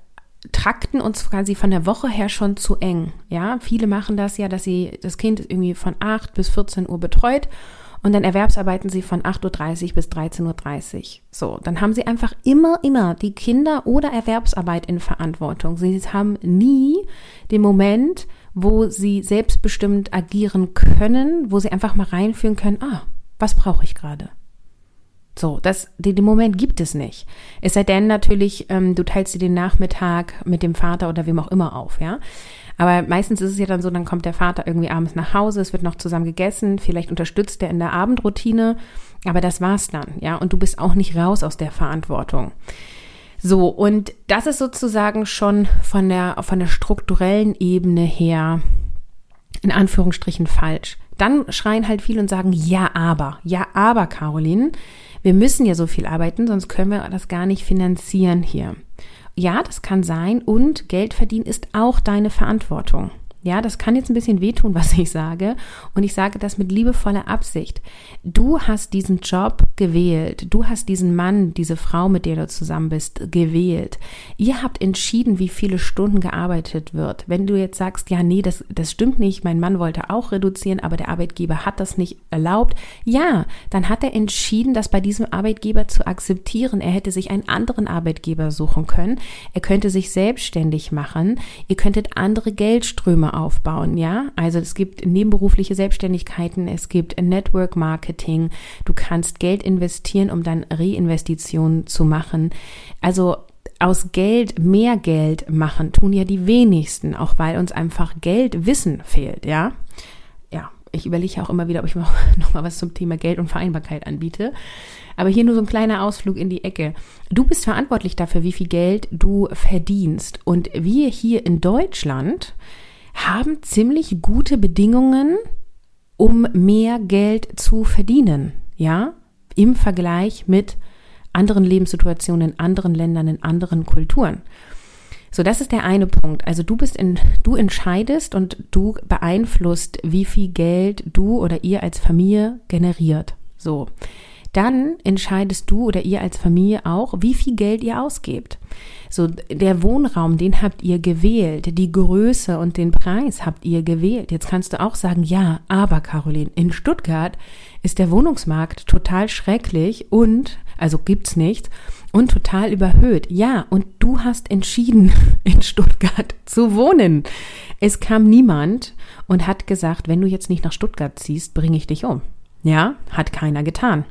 trakten uns quasi von der Woche her schon zu eng. Ja, viele machen das ja, dass sie das Kind irgendwie von 8 bis 14 Uhr betreut und dann erwerbsarbeiten sie von 8.30 Uhr bis 13.30 Uhr. So, dann haben sie einfach immer, immer die Kinder oder Erwerbsarbeit in Verantwortung. Sie haben nie den Moment, wo sie selbstbestimmt agieren können, wo sie einfach mal reinführen können, ah, was brauche ich gerade? So, das, den, Moment gibt es nicht. Es sei denn natürlich, ähm, du teilst dir den Nachmittag mit dem Vater oder wem auch immer auf, ja. Aber meistens ist es ja dann so, dann kommt der Vater irgendwie abends nach Hause, es wird noch zusammen gegessen, vielleicht unterstützt er in der Abendroutine, aber das war's dann, ja. Und du bist auch nicht raus aus der Verantwortung. So, und das ist sozusagen schon von der, von der strukturellen Ebene her in Anführungsstrichen falsch. Dann schreien halt viele und sagen, ja, aber, ja, aber, Caroline, wir müssen ja so viel arbeiten, sonst können wir das gar nicht finanzieren hier. Ja, das kann sein und Geld verdienen ist auch deine Verantwortung. Ja, das kann jetzt ein bisschen wehtun, was ich sage. Und ich sage das mit liebevoller Absicht. Du hast diesen Job gewählt. Du hast diesen Mann, diese Frau, mit der du zusammen bist, gewählt. Ihr habt entschieden, wie viele Stunden gearbeitet wird. Wenn du jetzt sagst, ja, nee, das, das stimmt nicht, mein Mann wollte auch reduzieren, aber der Arbeitgeber hat das nicht erlaubt. Ja, dann hat er entschieden, das bei diesem Arbeitgeber zu akzeptieren. Er hätte sich einen anderen Arbeitgeber suchen können. Er könnte sich selbstständig machen. Ihr könntet andere Geldströme aufbauen, ja? Also es gibt nebenberufliche Selbstständigkeiten, es gibt Network Marketing, du kannst Geld investieren, um dann Reinvestitionen zu machen. Also aus Geld mehr Geld machen tun ja die wenigsten, auch weil uns einfach Geldwissen fehlt, ja? Ja, ich überlege auch immer wieder, ob ich *laughs* noch, mal was zum Thema Geld und Vereinbarkeit anbiete. Aber hier nur so ein kleiner Ausflug in die Ecke. Du bist verantwortlich dafür, wie viel Geld du verdienst. Und wir hier in Deutschland haben ziemlich gute Bedingungen, um mehr Geld zu verdienen, ja, im Vergleich mit anderen Lebenssituationen in anderen Ländern, in anderen Kulturen. So, das ist der eine Punkt. Also du bist in, du entscheidest und du beeinflusst, wie viel Geld du oder ihr als Familie generiert. So dann entscheidest du oder ihr als Familie auch, wie viel Geld ihr ausgebt. So, der Wohnraum, den habt ihr gewählt, die Größe und den Preis habt ihr gewählt. Jetzt kannst du auch sagen, ja, aber Caroline, in Stuttgart ist der Wohnungsmarkt total schrecklich und, also gibt's nichts, und total überhöht. Ja, und du hast entschieden, *laughs* in Stuttgart zu wohnen. Es kam niemand und hat gesagt, wenn du jetzt nicht nach Stuttgart ziehst, bringe ich dich um. Ja, hat keiner getan.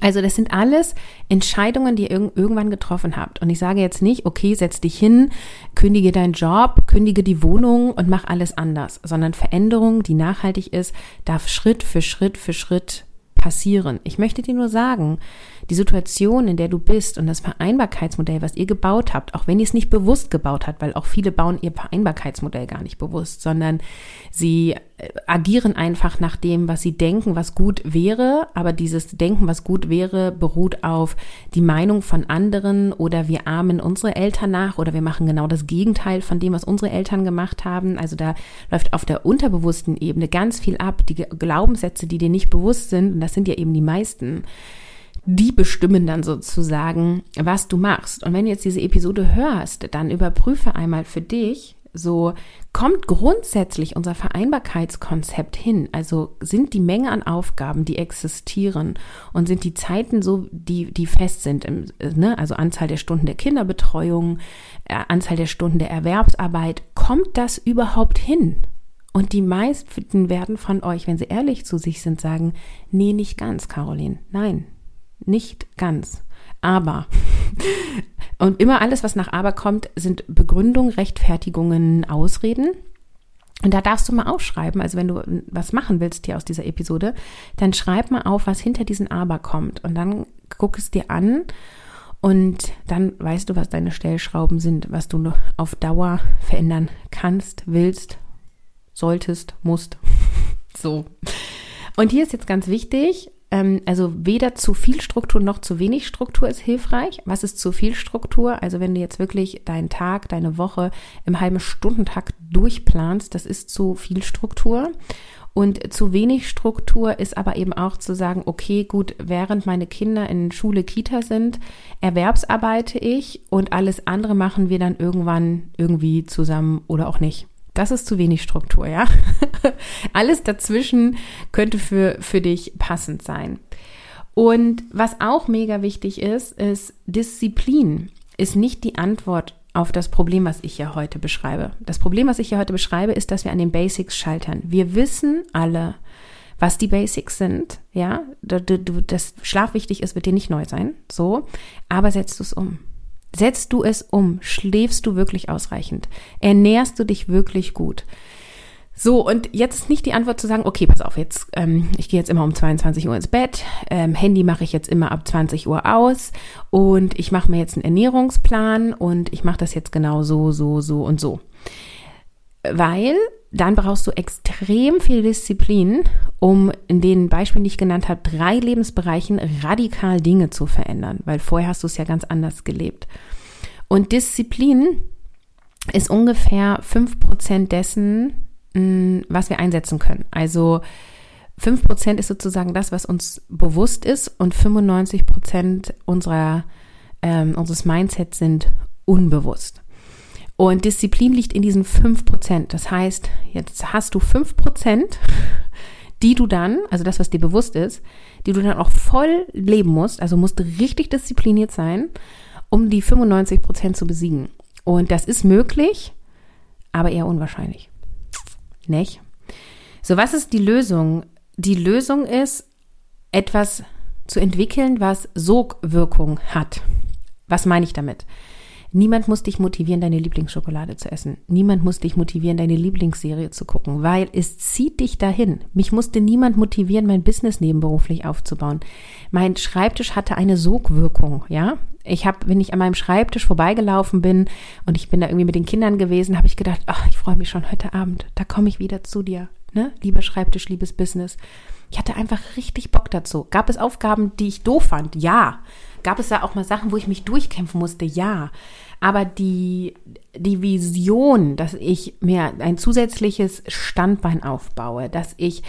Also das sind alles Entscheidungen, die ihr irgendwann getroffen habt. Und ich sage jetzt nicht, okay, setz dich hin, kündige deinen Job, kündige die Wohnung und mach alles anders, sondern Veränderung, die nachhaltig ist, darf Schritt für Schritt für Schritt passieren. Ich möchte dir nur sagen, die Situation, in der du bist und das Vereinbarkeitsmodell, was ihr gebaut habt, auch wenn ihr es nicht bewusst gebaut habt, weil auch viele bauen ihr Vereinbarkeitsmodell gar nicht bewusst, sondern sie agieren einfach nach dem, was sie denken, was gut wäre, aber dieses Denken, was gut wäre, beruht auf die Meinung von anderen oder wir ahmen unsere Eltern nach oder wir machen genau das Gegenteil von dem, was unsere Eltern gemacht haben. Also da läuft auf der unterbewussten Ebene ganz viel ab, die Glaubenssätze, die dir nicht bewusst sind, und das sind ja eben die meisten die bestimmen dann sozusagen, was du machst. Und wenn du jetzt diese Episode hörst, dann überprüfe einmal für dich, so kommt grundsätzlich unser Vereinbarkeitskonzept hin? Also sind die Menge an Aufgaben, die existieren und sind die Zeiten so, die, die fest sind, ne? also Anzahl der Stunden der Kinderbetreuung, äh, Anzahl der Stunden der Erwerbsarbeit, kommt das überhaupt hin? Und die meisten werden von euch, wenn sie ehrlich zu sich sind, sagen, nee, nicht ganz, Caroline. Nein, nicht ganz. Aber. Und immer alles, was nach aber kommt, sind Begründungen, Rechtfertigungen, Ausreden. Und da darfst du mal aufschreiben, also wenn du was machen willst hier aus dieser Episode, dann schreib mal auf, was hinter diesen aber kommt. Und dann guck es dir an und dann weißt du, was deine Stellschrauben sind, was du auf Dauer verändern kannst, willst, solltest, musst. *laughs* so. Und hier ist jetzt ganz wichtig, also weder zu viel Struktur noch zu wenig Struktur ist hilfreich. Was ist zu viel Struktur? Also wenn du jetzt wirklich deinen Tag, deine Woche im halben Stundentakt durchplanst, das ist zu viel Struktur. Und zu wenig Struktur ist aber eben auch zu sagen, okay, gut, während meine Kinder in Schule, Kita sind, erwerbsarbeite ich und alles andere machen wir dann irgendwann irgendwie zusammen oder auch nicht. Das ist zu wenig Struktur, ja. *laughs* Alles dazwischen könnte für, für dich passend sein. Und was auch mega wichtig ist, ist Disziplin ist nicht die Antwort auf das Problem, was ich ja heute beschreibe. Das Problem, was ich ja heute beschreibe, ist, dass wir an den Basics scheitern. Wir wissen alle, was die Basics sind, ja, das Schlaf wichtig ist, wird dir nicht neu sein, so, aber setzt du es um. Setzt du es um? Schläfst du wirklich ausreichend? Ernährst du dich wirklich gut? So, und jetzt ist nicht die Antwort zu sagen, okay, pass auf, jetzt, ähm, ich gehe jetzt immer um 22 Uhr ins Bett, ähm, Handy mache ich jetzt immer ab 20 Uhr aus und ich mache mir jetzt einen Ernährungsplan und ich mache das jetzt genau so, so, so und so. Weil dann brauchst du extrem viel Disziplin, um in den Beispielen, die ich genannt habe, drei Lebensbereichen radikal Dinge zu verändern, weil vorher hast du es ja ganz anders gelebt. Und Disziplin ist ungefähr fünf Prozent dessen, was wir einsetzen können. Also 5% ist sozusagen das, was uns bewusst ist und 95% unserer, ähm, unseres Mindsets sind unbewusst. Und Disziplin liegt in diesen 5%. Das heißt, jetzt hast du 5%, die du dann, also das, was dir bewusst ist, die du dann auch voll leben musst, also musst du richtig diszipliniert sein, um die 95% zu besiegen. Und das ist möglich, aber eher unwahrscheinlich. Nicht? So, was ist die Lösung? Die Lösung ist, etwas zu entwickeln, was Sogwirkung hat. Was meine ich damit? Niemand muss dich motivieren, deine Lieblingsschokolade zu essen. Niemand muss dich motivieren, deine Lieblingsserie zu gucken, weil es zieht dich dahin. Mich musste niemand motivieren, mein Business nebenberuflich aufzubauen. Mein Schreibtisch hatte eine Sogwirkung, ja. Ich habe, wenn ich an meinem Schreibtisch vorbeigelaufen bin und ich bin da irgendwie mit den Kindern gewesen, habe ich gedacht, ach, ich freue mich schon heute Abend. Da komme ich wieder zu dir, ne? Lieber Schreibtisch, liebes Business. Ich hatte einfach richtig Bock dazu. Gab es Aufgaben, die ich doof fand? Ja. Gab es da auch mal Sachen, wo ich mich durchkämpfen musste? Ja. Aber die, die Vision, dass ich mir ein zusätzliches Standbein aufbaue, dass ich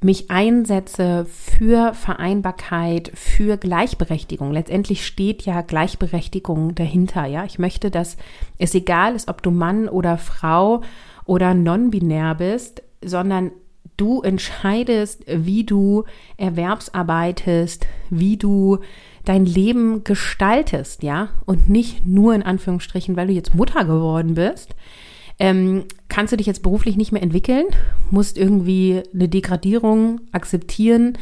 mich einsetze für Vereinbarkeit, für Gleichberechtigung. Letztendlich steht ja Gleichberechtigung dahinter, ja. Ich möchte, dass es egal ist, ob du Mann oder Frau oder non-binär bist, sondern du entscheidest, wie du erwerbsarbeitest, wie du dein Leben gestaltest, ja, und nicht nur in Anführungsstrichen, weil du jetzt Mutter geworden bist, ähm, kannst du dich jetzt beruflich nicht mehr entwickeln, musst irgendwie eine Degradierung akzeptieren,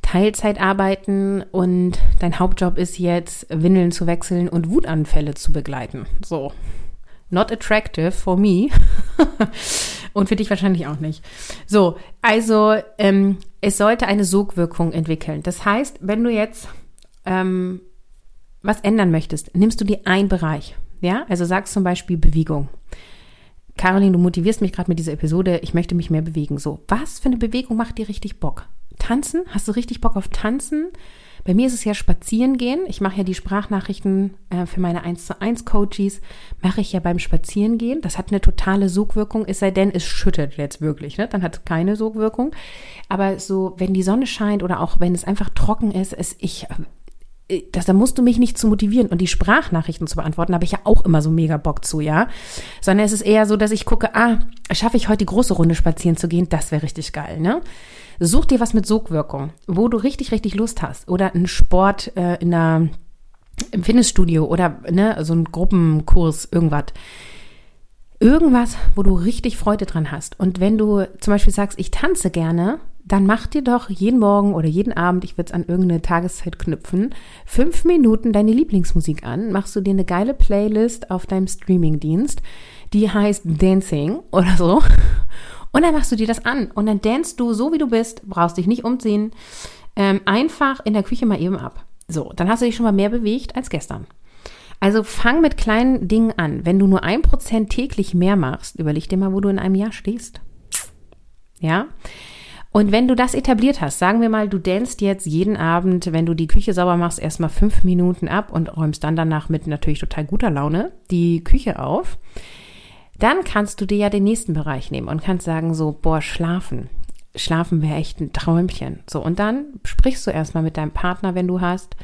Teilzeit arbeiten und dein Hauptjob ist jetzt Windeln zu wechseln und Wutanfälle zu begleiten. So. Not attractive for me. *laughs* und für dich wahrscheinlich auch nicht. So, also ähm, es sollte eine Sogwirkung entwickeln. Das heißt, wenn du jetzt ähm, was ändern möchtest, nimmst du dir einen Bereich. Ja, also sagst zum Beispiel Bewegung. Caroline, du motivierst mich gerade mit dieser Episode, ich möchte mich mehr bewegen. So, was für eine Bewegung macht dir richtig Bock? Tanzen? Hast du richtig Bock auf Tanzen? Bei mir ist es ja spazieren gehen. Ich mache ja die Sprachnachrichten äh, für meine 1 zu 1 Coaches, mache ich ja beim Spazieren gehen. Das hat eine totale Sogwirkung, es sei denn, es schüttet jetzt wirklich, ne? Dann hat es keine Sogwirkung. Aber so, wenn die Sonne scheint oder auch wenn es einfach trocken ist, ist ich das, da musst du mich nicht zu motivieren und die Sprachnachrichten zu beantworten, habe ich ja auch immer so mega Bock zu, ja. Sondern es ist eher so, dass ich gucke, ah, schaffe ich heute die große Runde spazieren zu gehen, das wäre richtig geil, ne? Such dir was mit Sogwirkung, wo du richtig, richtig Lust hast. Oder einen Sport äh, in einer, im Fitnessstudio oder ne, so ein Gruppenkurs, irgendwas. Irgendwas, wo du richtig Freude dran hast. Und wenn du zum Beispiel sagst, ich tanze gerne, dann mach dir doch jeden Morgen oder jeden Abend, ich würde es an irgendeine Tageszeit knüpfen, fünf Minuten deine Lieblingsmusik an, machst du dir eine geile Playlist auf deinem Streamingdienst, die heißt Dancing oder so. Und dann machst du dir das an und dann danst du so wie du bist, brauchst dich nicht umziehen, ähm, einfach in der Küche mal eben ab. So, dann hast du dich schon mal mehr bewegt als gestern. Also fang mit kleinen Dingen an. Wenn du nur ein Prozent täglich mehr machst, überleg dir mal, wo du in einem Jahr stehst. Ja? Und wenn du das etabliert hast, sagen wir mal, du danst jetzt jeden Abend, wenn du die Küche sauber machst, erstmal fünf Minuten ab und räumst dann danach mit natürlich total guter Laune die Küche auf, dann kannst du dir ja den nächsten Bereich nehmen und kannst sagen so, boah, schlafen. Schlafen wäre echt ein Träumchen. So, und dann sprichst du erstmal mit deinem Partner, wenn du hast,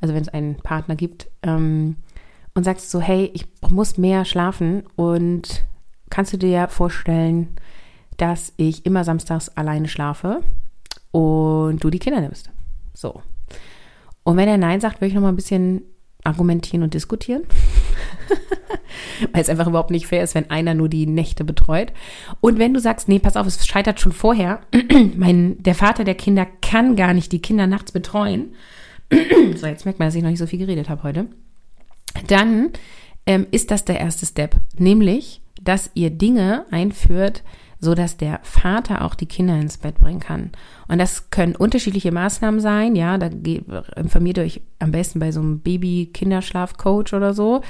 also wenn es einen Partner gibt, ähm, und sagst so, hey, ich muss mehr schlafen und kannst du dir vorstellen, dass ich immer samstags alleine schlafe und du die Kinder nimmst. So. Und wenn er Nein sagt, würde ich noch mal ein bisschen argumentieren und diskutieren. *laughs* Weil es einfach überhaupt nicht fair ist, wenn einer nur die Nächte betreut. Und wenn du sagst, nee, pass auf, es scheitert schon vorher, *clears throat* mein, der Vater der Kinder kann gar nicht die Kinder nachts betreuen. *clears throat* so, jetzt merkt man, dass ich noch nicht so viel geredet habe heute. Dann ähm, ist das der erste Step. Nämlich, dass ihr Dinge einführt, so dass der Vater auch die Kinder ins Bett bringen kann. Und das können unterschiedliche Maßnahmen sein. Ja, da informiert euch am besten bei so einem Baby-Kinderschlaf-Coach oder so.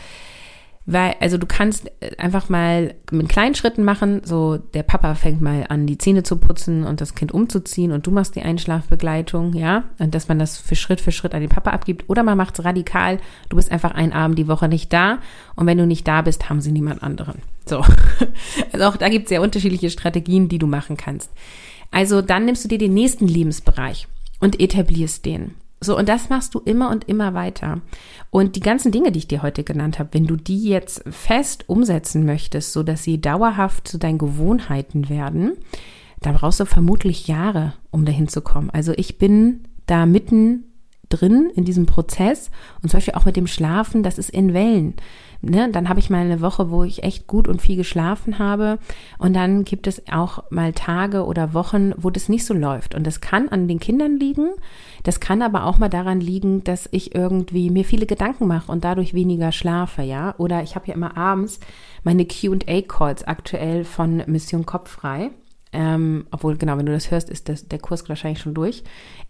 Weil, also du kannst äh, einfach mal mit kleinen Schritten machen, so der Papa fängt mal an, die Zähne zu putzen und das Kind umzuziehen und du machst die Einschlafbegleitung, ja, und dass man das für Schritt für Schritt an den Papa abgibt. Oder man macht es radikal, du bist einfach einen Abend die Woche nicht da und wenn du nicht da bist, haben sie niemand anderen. So. *laughs* Also auch da gibt es sehr unterschiedliche Strategien, die du machen kannst. Also dann nimmst du dir den nächsten Lebensbereich und etablierst den. So, und das machst du immer und immer weiter. Und die ganzen Dinge, die ich dir heute genannt habe, wenn du die jetzt fest umsetzen möchtest, so dass sie dauerhaft zu deinen Gewohnheiten werden, da brauchst du vermutlich Jahre, um dahin zu kommen. Also ich bin da mitten drin in diesem Prozess und zum Beispiel auch mit dem Schlafen, das ist in Wellen. Ne? Dann habe ich mal eine Woche, wo ich echt gut und viel geschlafen habe. Und dann gibt es auch mal Tage oder Wochen, wo das nicht so läuft. Und das kann an den Kindern liegen, das kann aber auch mal daran liegen, dass ich irgendwie mir viele Gedanken mache und dadurch weniger schlafe, ja, oder ich habe ja immer abends meine Q&A Calls aktuell von Mission Kopffrei ähm, obwohl, genau, wenn du das hörst, ist das, der Kurs wahrscheinlich schon durch.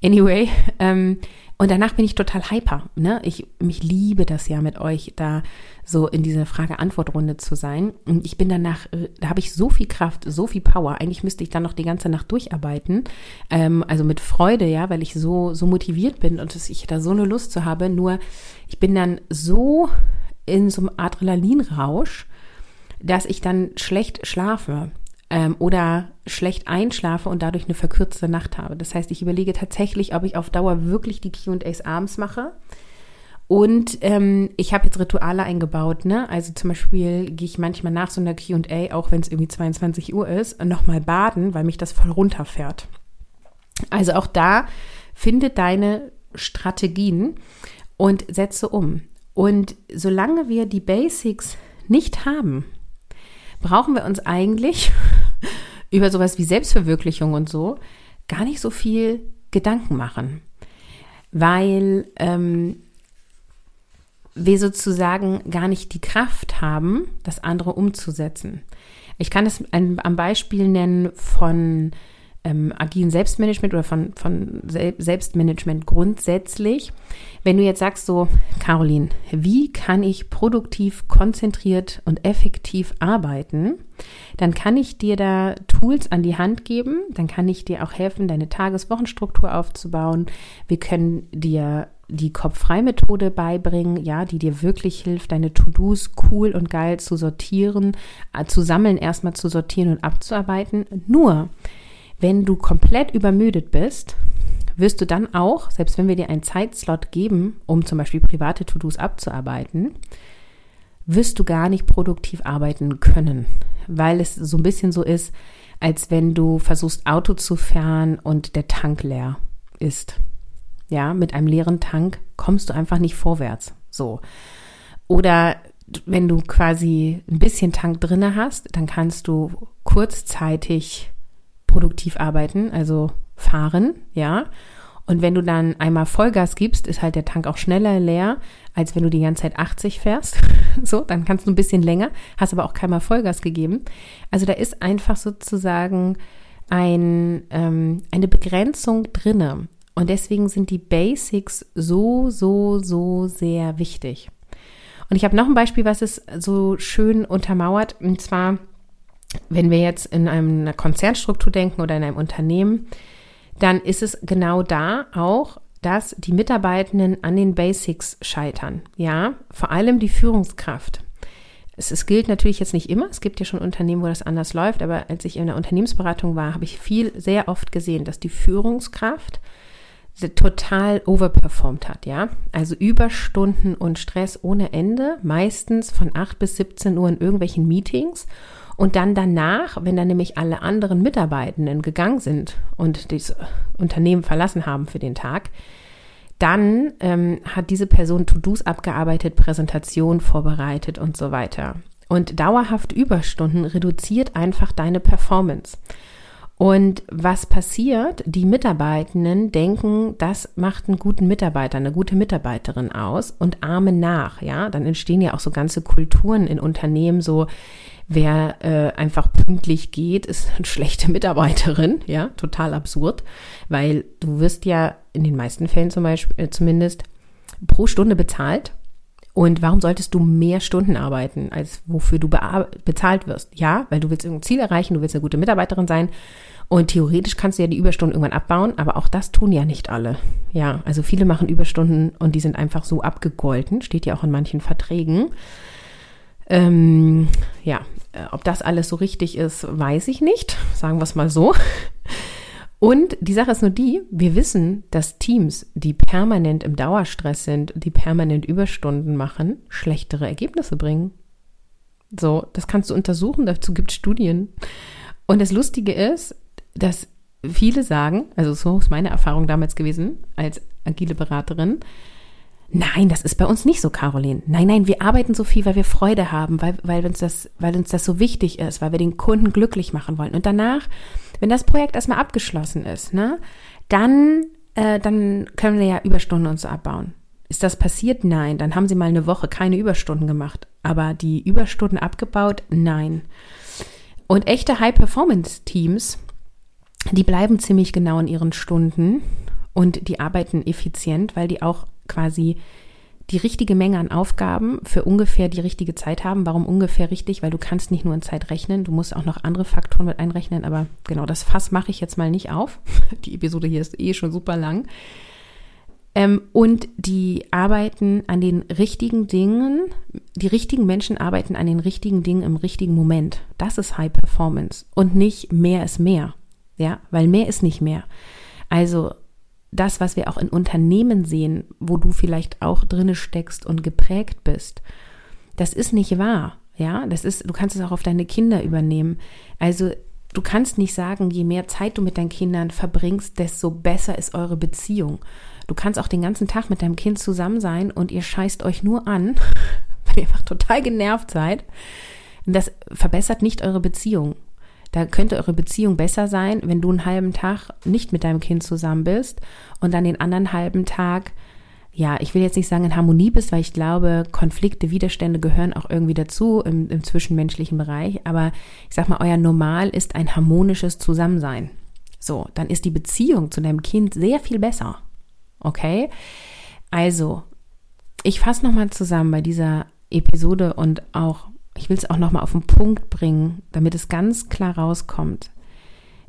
Anyway, *laughs* ähm, und danach bin ich total hyper. Ne? Ich mich liebe das ja mit euch, da so in dieser Frage-Antwort-Runde zu sein. Und ich bin danach, äh, da habe ich so viel Kraft, so viel Power. Eigentlich müsste ich dann noch die ganze Nacht durcharbeiten. Ähm, also mit Freude, ja, weil ich so, so motiviert bin und dass ich da so eine Lust zu habe. Nur ich bin dann so in so einem Adrenalinrausch, dass ich dann schlecht schlafe ähm, oder schlecht einschlafe und dadurch eine verkürzte Nacht habe. Das heißt, ich überlege tatsächlich, ob ich auf Dauer wirklich die QAs abends mache. Und ähm, ich habe jetzt Rituale eingebaut, ne? Also zum Beispiel gehe ich manchmal nach so einer QA, auch wenn es irgendwie 22 Uhr ist, nochmal baden, weil mich das voll runterfährt. Also auch da finde deine Strategien und setze um. Und solange wir die Basics nicht haben, brauchen wir uns eigentlich über sowas wie Selbstverwirklichung und so gar nicht so viel Gedanken machen, weil ähm, wir sozusagen gar nicht die Kraft haben, das andere umzusetzen. Ich kann es am Beispiel nennen von ähm, agilen Selbstmanagement oder von, von Selbstmanagement grundsätzlich. Wenn du jetzt sagst so, Caroline, wie kann ich produktiv, konzentriert und effektiv arbeiten, dann kann ich dir da Tools an die Hand geben, dann kann ich dir auch helfen, deine Tageswochenstruktur aufzubauen. Wir können dir die Kopf-Frei-Methode beibringen, ja, die dir wirklich hilft, deine To-Dos cool und geil zu sortieren, äh, zu sammeln, erstmal zu sortieren und abzuarbeiten. Nur, wenn du komplett übermüdet bist, wirst du dann auch, selbst wenn wir dir einen Zeitslot geben, um zum Beispiel private To-Dos abzuarbeiten, wirst du gar nicht produktiv arbeiten können, weil es so ein bisschen so ist, als wenn du versuchst, Auto zu fahren und der Tank leer ist. Ja, mit einem leeren Tank kommst du einfach nicht vorwärts. So. Oder wenn du quasi ein bisschen Tank drinne hast, dann kannst du kurzzeitig produktiv arbeiten, also fahren, ja. Und wenn du dann einmal Vollgas gibst, ist halt der Tank auch schneller leer, als wenn du die ganze Zeit 80 fährst. *laughs* so, dann kannst du ein bisschen länger, hast aber auch keinmal Vollgas gegeben. Also da ist einfach sozusagen ein, ähm, eine Begrenzung drinne. Und deswegen sind die Basics so, so, so sehr wichtig. Und ich habe noch ein Beispiel, was es so schön untermauert. Und zwar wenn wir jetzt in einer Konzernstruktur denken oder in einem Unternehmen, dann ist es genau da auch, dass die Mitarbeitenden an den Basics scheitern. Ja, vor allem die Führungskraft. Es, es, gilt natürlich jetzt nicht immer. Es gibt ja schon Unternehmen, wo das anders läuft. Aber als ich in der Unternehmensberatung war, habe ich viel, sehr oft gesehen, dass die Führungskraft total overperformed hat, ja. Also Überstunden und Stress ohne Ende, meistens von 8 bis 17 Uhr in irgendwelchen Meetings Und dann danach, wenn dann nämlich alle anderen Mitarbeitenden gegangen sind und das Unternehmen verlassen haben für den Tag, dann ähm, hat diese Person To-Dos abgearbeitet, Präsentation vorbereitet und so weiter. Und dauerhaft Überstunden reduziert einfach deine Performance. Und was passiert? Die Mitarbeitenden denken, das macht einen guten Mitarbeiter, eine gute Mitarbeiterin aus und ahmen nach. Ja, dann entstehen ja auch so ganze Kulturen in Unternehmen, so wer äh, einfach pünktlich geht, ist *laughs* eine schlechte Mitarbeiterin. Ja, total absurd, weil du wirst ja in den meisten Fällen zum Beispiel äh, zumindest pro Stunde bezahlt und warum solltest du mehr Stunden arbeiten, als wofür du bezahlt wirst? Ja, weil du willst irgendein Ziel erreichen, du willst eine gute Mitarbeiterin sein. Und theoretisch kannst du ja die Überstunden irgendwann abbauen, aber auch das tun ja nicht alle. Ja, also viele machen Überstunden und die sind einfach so abgegolten, steht ja auch in manchen Verträgen. Ähm, ja, ob das alles so richtig ist, weiß ich nicht. *laughs* Sagen wir es mal so. Und die Sache ist nur die, wir wissen, dass Teams, die permanent im Dauerstress sind, die permanent Überstunden machen, schlechtere Ergebnisse bringen. So, das kannst du untersuchen, dazu gibt es Studien. Und das Lustige ist, dass viele sagen, also so ist meine Erfahrung damals gewesen als agile Beraterin, Nein, das ist bei uns nicht so, Caroline. Nein, nein, wir arbeiten so viel, weil wir Freude haben, weil, weil, uns das, weil uns das so wichtig ist, weil wir den Kunden glücklich machen wollen. Und danach, wenn das Projekt erstmal abgeschlossen ist, ne, dann, äh, dann können wir ja Überstunden uns abbauen. Ist das passiert? Nein. Dann haben sie mal eine Woche keine Überstunden gemacht. Aber die Überstunden abgebaut? Nein. Und echte High-Performance-Teams, die bleiben ziemlich genau in ihren Stunden und die arbeiten effizient, weil die auch quasi die richtige Menge an Aufgaben für ungefähr die richtige Zeit haben. Warum ungefähr richtig? Weil du kannst nicht nur in Zeit rechnen, du musst auch noch andere Faktoren mit einrechnen. Aber genau, das Fass mache ich jetzt mal nicht auf. *laughs* Die Episode hier ist eh schon super lang. Ähm, und die arbeiten an den richtigen Dingen. Die richtigen Menschen arbeiten an den richtigen Dingen im richtigen Moment. Das ist High Performance und nicht mehr ist mehr. Ja, weil mehr ist nicht mehr. Also das, was wir auch in Unternehmen sehen, wo du vielleicht auch drinne steckst und geprägt bist, das ist nicht wahr. Ja, das ist, du kannst es auch auf deine Kinder übernehmen. Also du kannst nicht sagen, je mehr Zeit du mit deinen Kindern verbringst, desto besser ist eure Beziehung. Du kannst auch den ganzen Tag mit deinem Kind zusammen sein und ihr scheißt euch nur an, *laughs* weil ihr einfach total genervt seid. Das verbessert nicht eure Beziehung. Da könnte eure Beziehung besser sein, wenn du einen halben Tag nicht mit deinem Kind zusammen bist und dann den anderen halben Tag, ja, ich will jetzt nicht sagen in Harmonie bist, weil ich glaube, Konflikte, Widerstände gehören auch irgendwie dazu im, im zwischenmenschlichen Bereich. Aber ich sag mal, euer Normal ist ein harmonisches Zusammensein. So, dann ist die Beziehung zu deinem Kind sehr viel besser. Okay? Also, ich fasse nochmal zusammen bei dieser Episode und auch ich will es auch nochmal auf den Punkt bringen, damit es ganz klar rauskommt.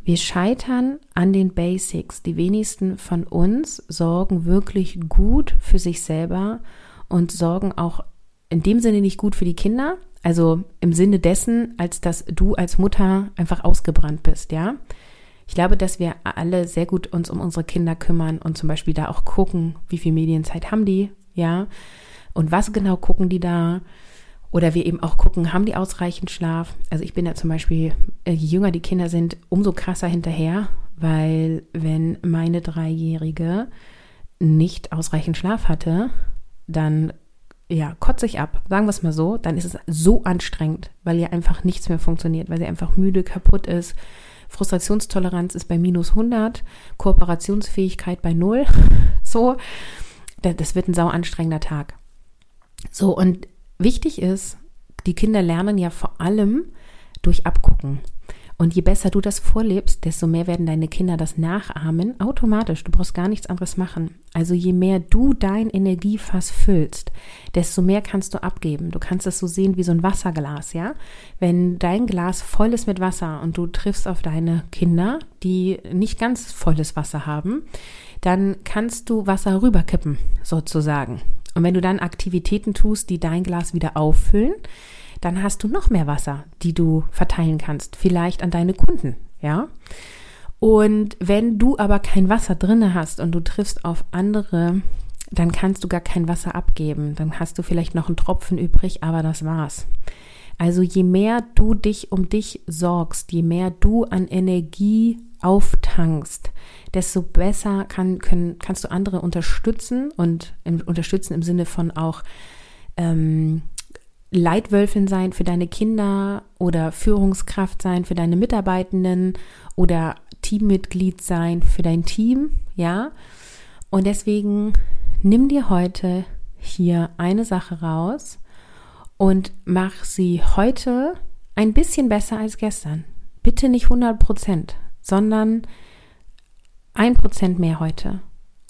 Wir scheitern an den Basics. Die wenigsten von uns sorgen wirklich gut für sich selber und sorgen auch in dem Sinne nicht gut für die Kinder. Also im Sinne dessen, als dass du als Mutter einfach ausgebrannt bist, ja. Ich glaube, dass wir alle sehr gut uns um unsere Kinder kümmern und zum Beispiel da auch gucken, wie viel Medienzeit haben die, ja. Und was genau gucken die da? Oder wir eben auch gucken, haben die ausreichend Schlaf? Also ich bin ja zum Beispiel, äh, je jünger die Kinder sind, umso krasser hinterher, weil wenn meine Dreijährige nicht ausreichend Schlaf hatte, dann ja, kotze ich ab, sagen wir es mal so, dann ist es so anstrengend, weil ihr einfach nichts mehr funktioniert, weil sie einfach müde, kaputt ist. Frustrationstoleranz ist bei minus 100, Kooperationsfähigkeit bei 0. *laughs* So, das wird ein sau anstrengender Tag. So, und Wichtig ist, die Kinder lernen ja vor allem durch Abgucken. Und je besser du das vorlebst, desto mehr werden deine Kinder das nachahmen, automatisch. Du brauchst gar nichts anderes machen. Also je mehr du dein Energiefass füllst, desto mehr kannst du abgeben. Du kannst es so sehen wie so ein Wasserglas, ja? Wenn dein Glas voll ist mit Wasser und du triffst auf deine Kinder, die nicht ganz volles Wasser haben, dann kannst du Wasser rüberkippen, sozusagen. Und wenn du dann Aktivitäten tust, die dein Glas wieder auffüllen, dann hast du noch mehr Wasser, die du verteilen kannst, vielleicht an deine Kunden, ja? Und wenn du aber kein Wasser drinne hast und du triffst auf andere, dann kannst du gar kein Wasser abgeben. Dann hast du vielleicht noch einen Tropfen übrig, aber das war's. Also je mehr du dich um dich sorgst, je mehr du an Energie auftankst, desto besser kann, können, kannst du andere unterstützen und im, unterstützen im Sinne von auch ähm, Leitwölfin sein für deine Kinder oder Führungskraft sein für deine Mitarbeitenden oder Teammitglied sein für dein Team, ja. Und deswegen nimm dir heute hier eine Sache raus und mach sie heute ein bisschen besser als gestern. Bitte nicht 100 Prozent, sondern ein Prozent mehr heute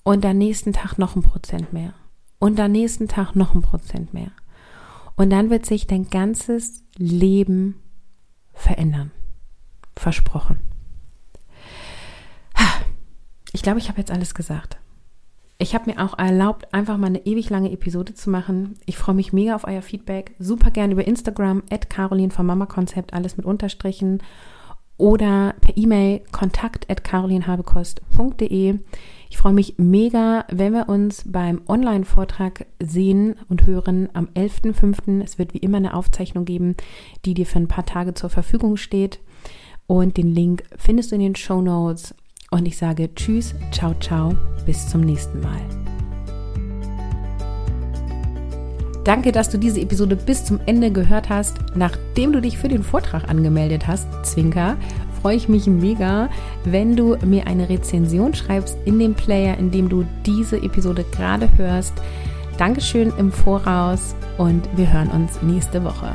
und am nächsten Tag noch ein Prozent mehr und am nächsten Tag noch ein Prozent mehr. Und dann wird sich dein ganzes Leben verändern. Versprochen. Ich glaube, ich habe jetzt alles gesagt. Ich habe mir auch erlaubt, einfach mal eine ewig lange Episode zu machen. Ich freue mich mega auf euer Feedback. Super gern über Instagram, at Caroline vom Mama Konzept, alles mit Unterstrichen. Oder per E-Mail kontakt at carolinhabekost.de. Ich freue mich mega, wenn wir uns beim Online-Vortrag sehen und hören am 11.05. Es wird wie immer eine Aufzeichnung geben, die dir für ein paar Tage zur Verfügung steht. Und den Link findest du in den Show Notes. Und ich sage Tschüss, ciao, ciao, bis zum nächsten Mal. Danke, dass du diese Episode bis zum Ende gehört hast. Nachdem du dich für den Vortrag angemeldet hast, Zwinker, freue ich mich mega, wenn du mir eine Rezension schreibst in dem Player, in dem du diese Episode gerade hörst. Dankeschön im Voraus und wir hören uns nächste Woche.